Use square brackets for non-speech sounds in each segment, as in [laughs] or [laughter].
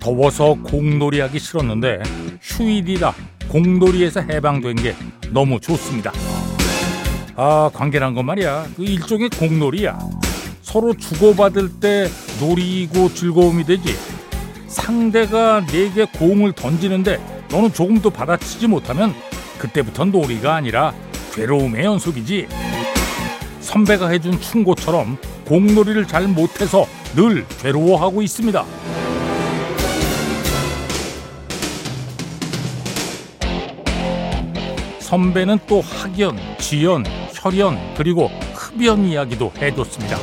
더워서 공놀이 하기 싫었는데 휴일이라 공놀이에서 해방된 게 너무 좋습니다. 아, 관계란 건 말이야. 그 일종의 공놀이야. 서로 주고받을 때 놀이고 즐거움이 되지. 상대가 내게 공을 던지는데 너는 조금도 받아치지 못하면 그때부터 놀이가 아니라 괴로움의 연속이지. 선배가 해준 충고처럼 공놀이를 잘 못해서 늘 괴로워하고 있습니다. 선배는 또 학연, 지연, 혈연, 그리고 흡연 이야기도 해줬습니다.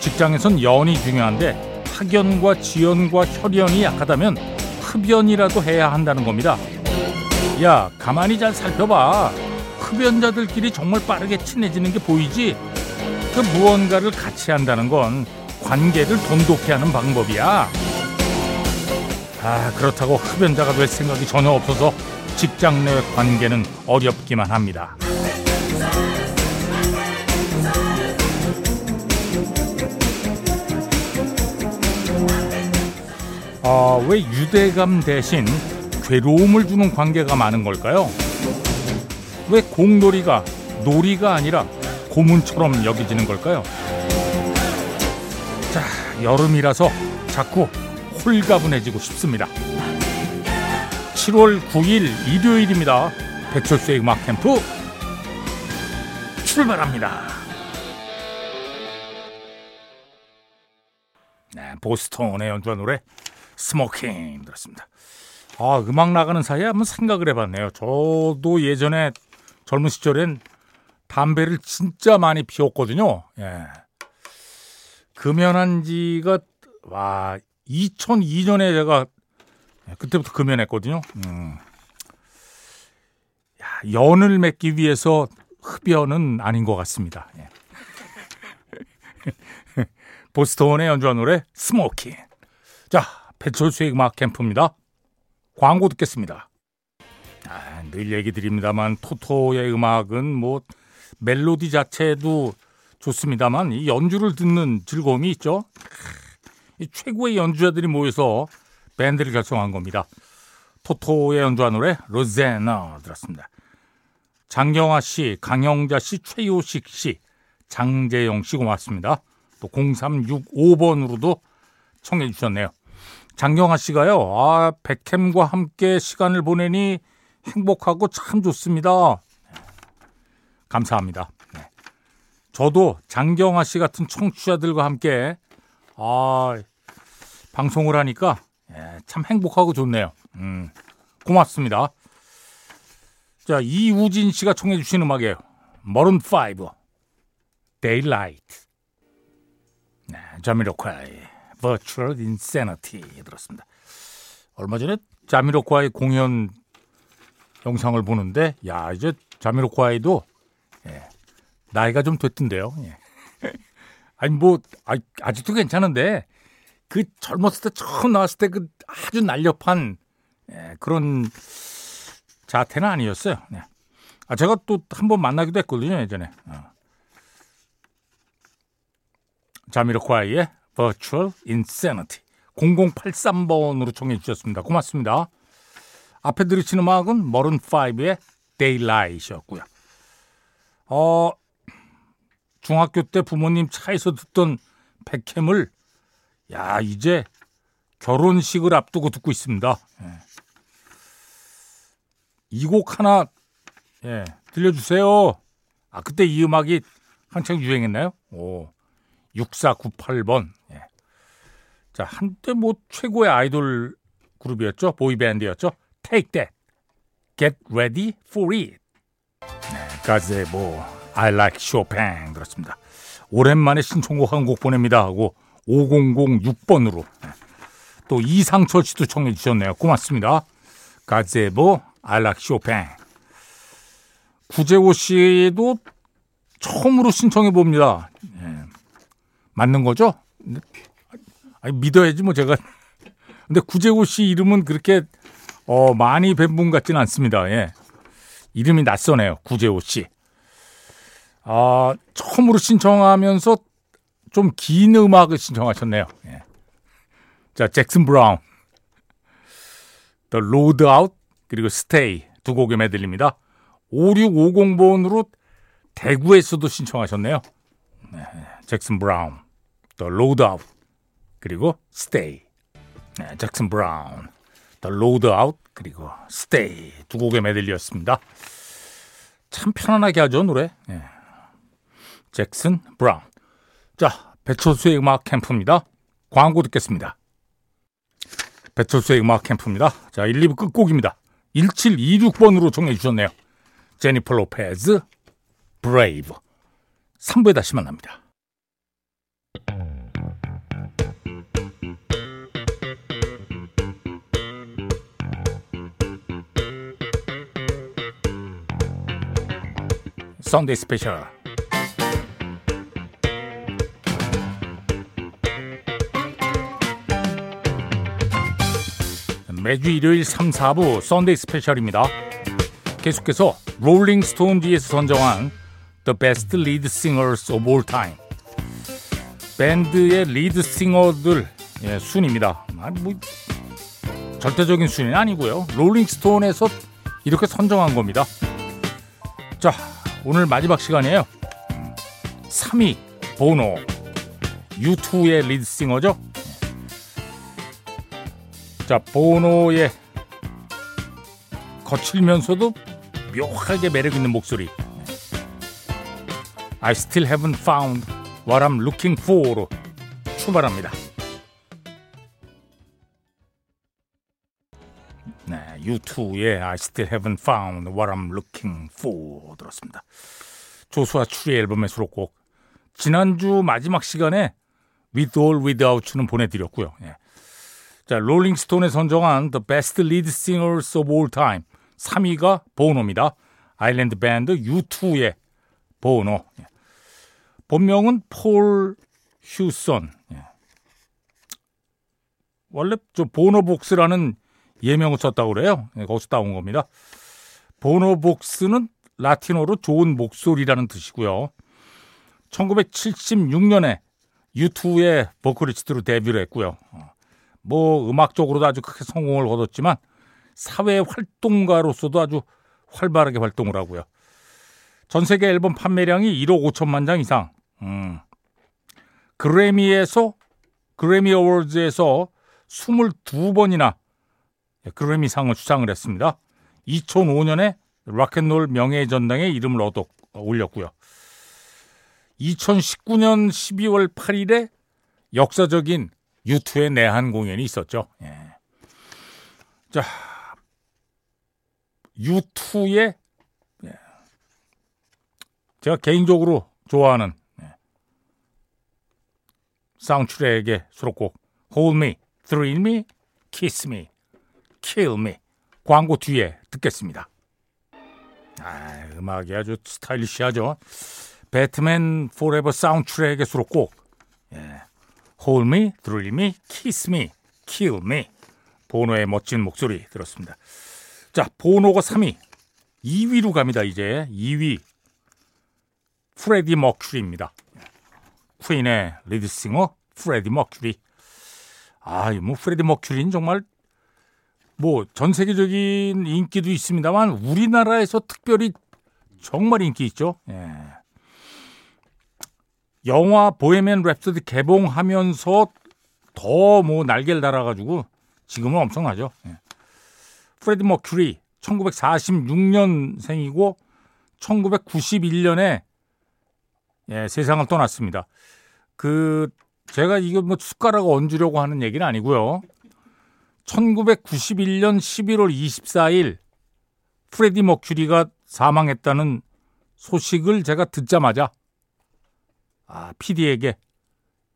직장에선 연이 중요한데 학연과 지연과 혈연이 약하다면 흡연이라도 해야 한다는 겁니다. 야, 가만히 잘 살펴봐. 흡연자들끼리 정말 빠르게 친해지는 게 보이지? 그 무언가를 같이 한다는 건 관계를 돈독히 하는 방법이야. 아, 그렇다고 흡연자가 될 생각이 전혀 없어서 직장 내 관계는 어렵기만 합니다. 아, 왜 유대감 대신 괴로움을 주는 관계가 많은 걸까요? 왜 공놀이가 놀이가 아니라 고문처럼 여겨지는 걸까요? 자, 여름이라서 자꾸 홀가분해지고 싶습니다. 7월 9일 일요일입니다. 배철수의 음악 캠프 출발합니다. 네, 보스턴의 연주한 노래 Smokin' 들었습니다. 아, 음악 나가는 사이에 한번 생각을 해봤네요. 저도 예전에 젊은 시절엔 담배를 진짜 많이 피웠거든요. 예. 금연한 지가, 와, 2002년에 제가 예, 그때부터 금연했거든요. 음. 야, 연을 맺기 위해서 흡연은 아닌 것 같습니다. 예. [laughs] 보스턴의 연주한 노래 Smokin'. 자, 배철수의 음악 캠프입니다. 광고 듣겠습니다. 아, 늘 얘기 드립니다만 토토의 음악은 뭐 멜로디 자체도 좋습니다만 이 연주를 듣는 즐거움이 있죠. 이 최고의 연주자들이 모여서 밴드를 결성한 겁니다. 토토의 연주한 노래 Rosanna 들었습니다. 장경화 씨, 강영자 씨, 최효식 씨, 장재영 씨 고맙습니다. 또 0365번으로도 청해 주셨네요. 장경화 씨가요. 아, 백햄과 함께 시간을 보내니 행복하고 참 좋습니다. 감사합니다. 네. 저도 장경화 씨 같은 청취자들과 함께 아, 방송을 하니까 예, 참 행복하고 좋네요. 음, 고맙습니다. 자, 이우진 씨가 청해 주신 음악이에요. 머른 5, Daylight. 네, 자미로콰이, Virtual Insanity 들었습니다. 얼마 전에 자미로콰이 공연 영상을 보는데, 야, 이제 자미로콰이도 예, 나이가 좀 됐던데요. 예. [laughs] 아니 뭐 아, 아직도 괜찮은데 그 젊었을 때 처음 나왔을 때 그 아주 날렵한 예, 그런 자태는 아니었어요. 네. 아 제가 또 한 번 만나기도 했거든요 예전에. 어. 자미로콰이의 Virtual Insanity 0083번으로 청해 주셨습니다. 고맙습니다. 앞에 들으신 음악은 머른 5의 Daylight이었고요. 어, 중학교 때 부모님 차에서 듣던 백햄을 야 이제 결혼식을 앞두고 듣고 있습니다. 예. 이곡 하나 예, 들려주세요. 아 그때 이 음악이 한창 유행했나요? 오 6498번. 예. 자 한때 뭐 최고의 아이돌 그룹이었죠. 보이밴드였죠. Take That, Get Ready for It. 네, 가제보 I Like Chopin 들었습니다. 오랜만에 신청곡 한 곡 보냅니다 하고 5006번으로 또 이상철 씨도 청해 주셨네요. 고맙습니다. 가제보 Like Chopin 구재호 씨도 처음으로 신청해 봅니다. 예. 맞는 거죠? 아니, 믿어야지 뭐 제가. 근데 구재호 씨 이름은 그렇게 어, 많이 뵌 분 같지는 않습니다. 예. 이름이 낯서네요. 구재호 씨. 아, 처음으로 신청하면서 좀 긴 음악을 신청하셨네요. 예. 자, 잭슨 브라운. The Road Out 그리고 Stay 두 곡의 메들리입니다. 5650번으로 대구에서도 신청하셨네요. 네, 잭슨 브라운, The Road Out 그리고 Stay. 네, 잭슨 브라운, The Load Out 그리고 Stay 두 곡의 메들리였습니다. 참 편안하게 하죠 노래. 네. 잭슨 브라운. 자, 배철수의 음악 캠프입니다. 광고 듣겠습니다. 배철수의 음악 캠프입니다. 자, 1, 2부 끝곡입니다. 1726번으로 정해 주셨네요. 제니퍼 로페즈, Brave. 3부에 다시 만납니다. 썬데이 스페셜 매주 일요일 3, 4부 썬데이 스페셜입니다. 계속해서 롤링 스톤즈에서 선정한 The Best Lead Singers of All Time 밴드의 리드 싱어들 예, 순위입니다. 아, 뭐, 절대적인 순위는 아니고요. 롤링 스톤에서 이렇게 선정한 겁니다. 자, 오늘 마지막 시간이에요. 3위 보노 U2의 리드 싱어죠. 자, 보노의 거칠면서도 묘하게 매력 있는 목소리. I still haven't found what I'm looking for로 출발합니다. 네, U2의 I still haven't found what I'm looking for 들었습니다. 조수아 추리 앨범의 수록곡. 지난주 마지막 시간에 With or Without는 보내드렸고요. 예. 자, 롤링스톤에 선정한 The Best Lead Singers of All Time 3위가 보노입니다. 아일랜드 밴드 U2의 보노. 예. 본명은 폴 휴선. 예. 원래 저 보노복스라는 예명을 썼다고 그래요. 예, 거기서 따온 겁니다. 보노복스는 라틴어로 좋은 목소리라는 뜻이고요. 1976년에 U2의 보컬리스트로 데뷔를 했고요. 어, 뭐 음악적으로도 아주 크게 성공을 거뒀지만 사회 활동가로서도 아주 활발하게 활동을 하고요. 전 세계 앨범 판매량이 1억 5천만 장 이상. 음. 그래미에서 그래미 어워즈에서 22번이나 그래미상을 수상을 했습니다. 2005년에 락앤롤 명예의 전당에 이름을 얻어 올렸고요. 2019년 12월 8일에 역사적인 유투의 내한 공연이 있었죠. 예. 자, 유투의 예. 제가 개인적으로 좋아하는 예. 사운드트랙의 수록곡 Hold Me, Thrill Me, Kiss Me, Kill Me 광고 뒤에 듣겠습니다. 아, 음악이 아주 스타일리시하죠. 배트맨 Forever 사운드트랙의 수록곡 예. Hold Me, Thrill Me, Kiss Me, Kill Me 보노의 멋진 목소리 들었습니다. 자, 보노가 3위. 2위로 갑니다, 이제. 2위. 프레디 머큐리입니다. 퀸의 리드싱어 프레디 머큐리. 아, 뭐 프레디 머큐리는 정말 뭐 전 세계적인 인기도 있습니다만 우리나라에서 특별히 정말 인기 있죠. 예. 영화 Bohemian Rhapsody 개봉하면서 더 뭐 날개를 달아가지고 지금은 엄청나죠. 예. 프레디 머큐리 1946년생이고 1991년에 예, 세상을 떠났습니다. 그 제가 이거 뭐 숟가락 얹으려고 하는 얘기는 아니고요. 1991년 11월 24일 프레디 머큐리가 사망했다는 소식을 제가 듣자마자 아, PD에게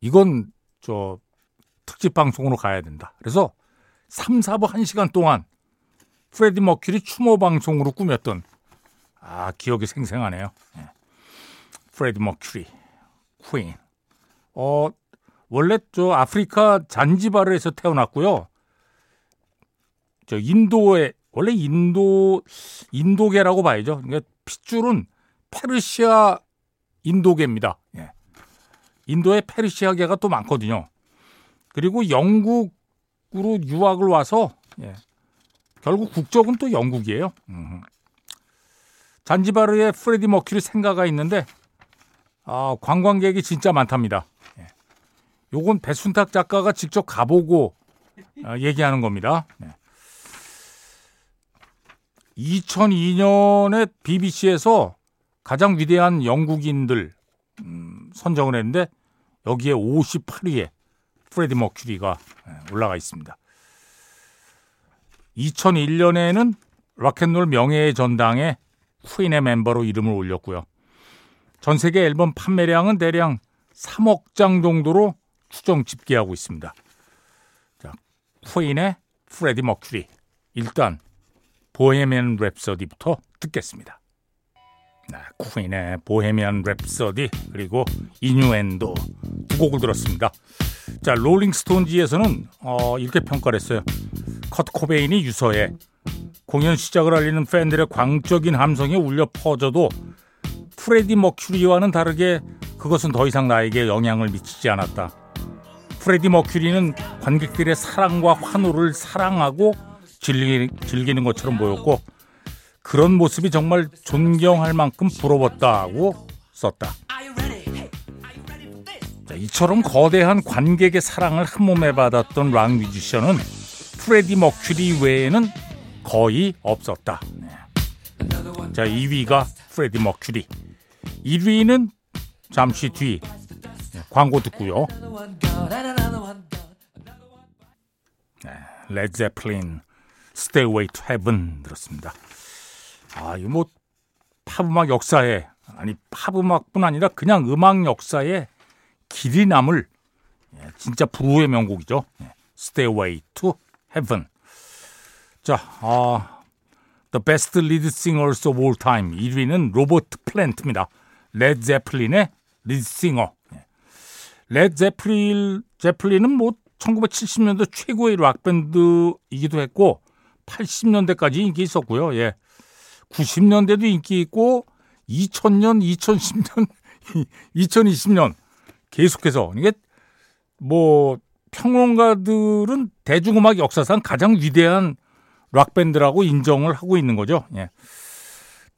이건 저 특집 방송으로 가야 된다. 그래서 3, 4부 1시간 동안 프레디 머큐리 추모 방송으로 꾸몄던 아, 기억이 생생하네요. 네. 프레디 머큐리, 퀸. 어, 원래 저 아프리카 잔지바르에서 태어났고요. 저 인도에 원래 인도 인도계라고 봐야죠. 그러니까 핏줄은 페르시아 인도계입니다. 예. 인도에 페르시아계가 또 많거든요. 그리고 영국으로 유학을 와서 예. 결국 국적은 또 영국이에요. 음. 잔지바르에 프레디 머큐리 생가가 있는데 아, 관광객이 진짜 많답니다. 예. 요건 배순탁 작가가 직접 가보고 아, 얘기하는 겁니다. 예. 2002년에 BBC에서 가장 위대한 영국인들 음, 선정을 했는데 여기에 58위에 프레디 머큐리가 예, 올라가 있습니다. 2001년에는 락앤롤 명예의 전당에 퀸의 멤버로 이름을 올렸고요. 전 세계 앨범 판매량은 대략 3억 장 정도로 추정 집계하고 있습니다. 자, 퀸의 프레디 머큐리. 일단 Bohemian Rhapsody부터 듣겠습니다. 네, 퀸의 Bohemian Rhapsody 그리고 Innuendo 두 곡을 들었습니다. 자, 롤링스톤지에서는 어, 이렇게 평가를 했어요. 커트 코베인이 유서에 공연 시작을 알리는 팬들의 광적인 함성이 울려 퍼져도 프레디 머큐리와는 다르게 그것은 더 이상 나에게 영향을 미치지 않았다. 프레디 머큐리는 관객들의 사랑과 환호를 사랑하고 즐기, 즐기는 것처럼 보였고 그런 모습이 정말 존경할 만큼 부러웠다고 썼다. 자, 이처럼 거대한 관객의 사랑을 한 몸에 받았던 락 뮤지션은 프레디 머큐리 외에는 거의 없었다. 네. 자, 2위가 프레디 머큐리. 1위는 잠시 뒤 광고 듣고요. 네, 레드 제플린 Stairway to Heaven 들었습니다. 아, 이거 뭐 팝음악 역사에 아니 팝음악뿐 아니라 그냥 음악 역사에 길이 남을 예, 진짜 불후의 명곡이죠. Stairway to Heaven. 자, 아, The Best Lead Singers of All Time 1위는 로버트 플랜트입니다. 레드 제플린의 리드 싱어. 레드 제플린 제플린은 뭐 1970년대 최고의 락 밴드이기도 했고 80년대까지 인기 있었고요. 예. 90년대도 인기 있고 2000년, 2010년, 2020년 계속해서 이게 뭐 평론가들은 대중음악 역사상 가장 위대한 락 밴드라고 인정을 하고 있는 거죠. 예.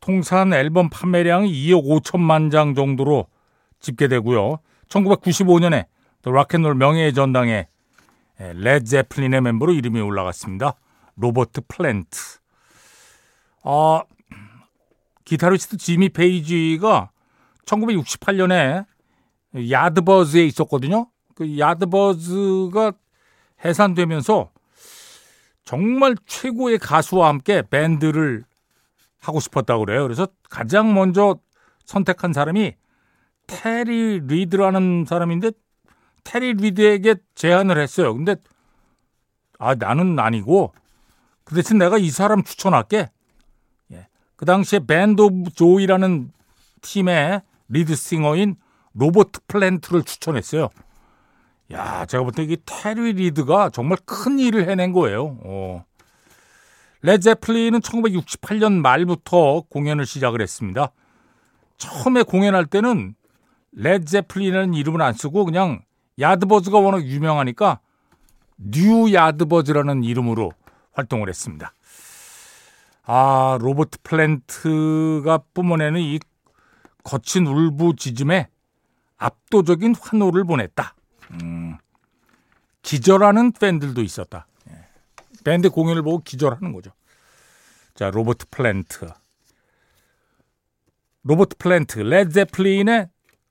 통산 앨범 판매량이 2억 5천만 장 정도로 집계되고요. 1995년에 또 락앤롤 명예의 전당에 레드 제플린의 멤버로 이름이 올라갔습니다. 로버트 플랜트. 아, 기타리스트 지미 페이지가 1968년에 야드버즈에 있었거든요. 그 야드버즈가 해산되면서 정말 최고의 가수와 함께 밴드를 하고 싶었다고 그래요. 그래서 가장 먼저 선택한 사람이 테리 리드라는 사람인데 테리 리드에게 제안을 했어요. 근데 아 나는 아니고 그 대신 내가 이 사람 추천할게. 예. 그 당시에 밴드 오브 조이라는 팀의 리드 싱어인 로버트 플랜트를 추천했어요. 야, 제가 볼 때 이 테리 리드가 정말 큰 일을 해낸 거예요. 어. 레드 제플린은 1968년 말부터 공연을 시작을 했습니다. 처음에 공연할 때는 레드 제플린이라는 이름을 안 쓰고 그냥 야드버즈가 워낙 유명하니까 뉴 야드버즈라는 이름으로 활동을 했습니다. 아, 로버트 플랜트가 뿜어내는 이 거친 울부짖음에 압도적인 환호를 보냈다. 음, 기절하는 팬들도 있었다. 예. 밴드 공연을 보고 기절하는 거죠. 자, 로버트 플랜트. 로버트 플랜트, 레드제플린의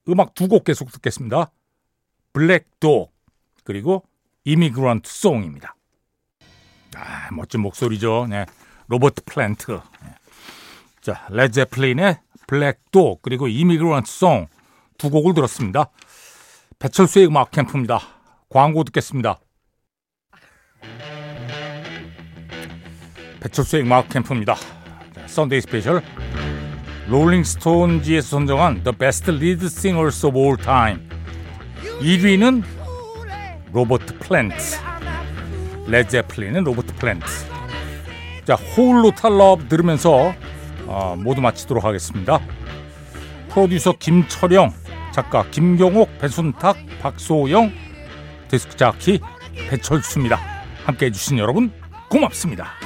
음악 두 곡 계속 듣겠습니다. Black Dog 그리고 Immigrant Song입니다. 아, 멋진 목소리죠. 네. 로버트 플랜트. 네. 자, 레드제플린의 Black Dog 그리고 Immigrant Song 두 곡을 들었습니다. 배철수의 음악 캠프입니다. 광고 듣겠습니다. 배철수의 음악 캠프입니다. Sunday Special 롤링스톤지에서 선정한 The Best Lead Singers of All Time 1위는 로버트 플랜트 레드제플린의 로버트 플랜트 자 Whole Lotta Love 들으면서 어, 모두 마치도록 하겠습니다 프로듀서 김철영 작가 김경옥, 배순탁, 박소영, 디스크 자키 배철수입니다. 함께 해 주신 여러분 고맙습니다.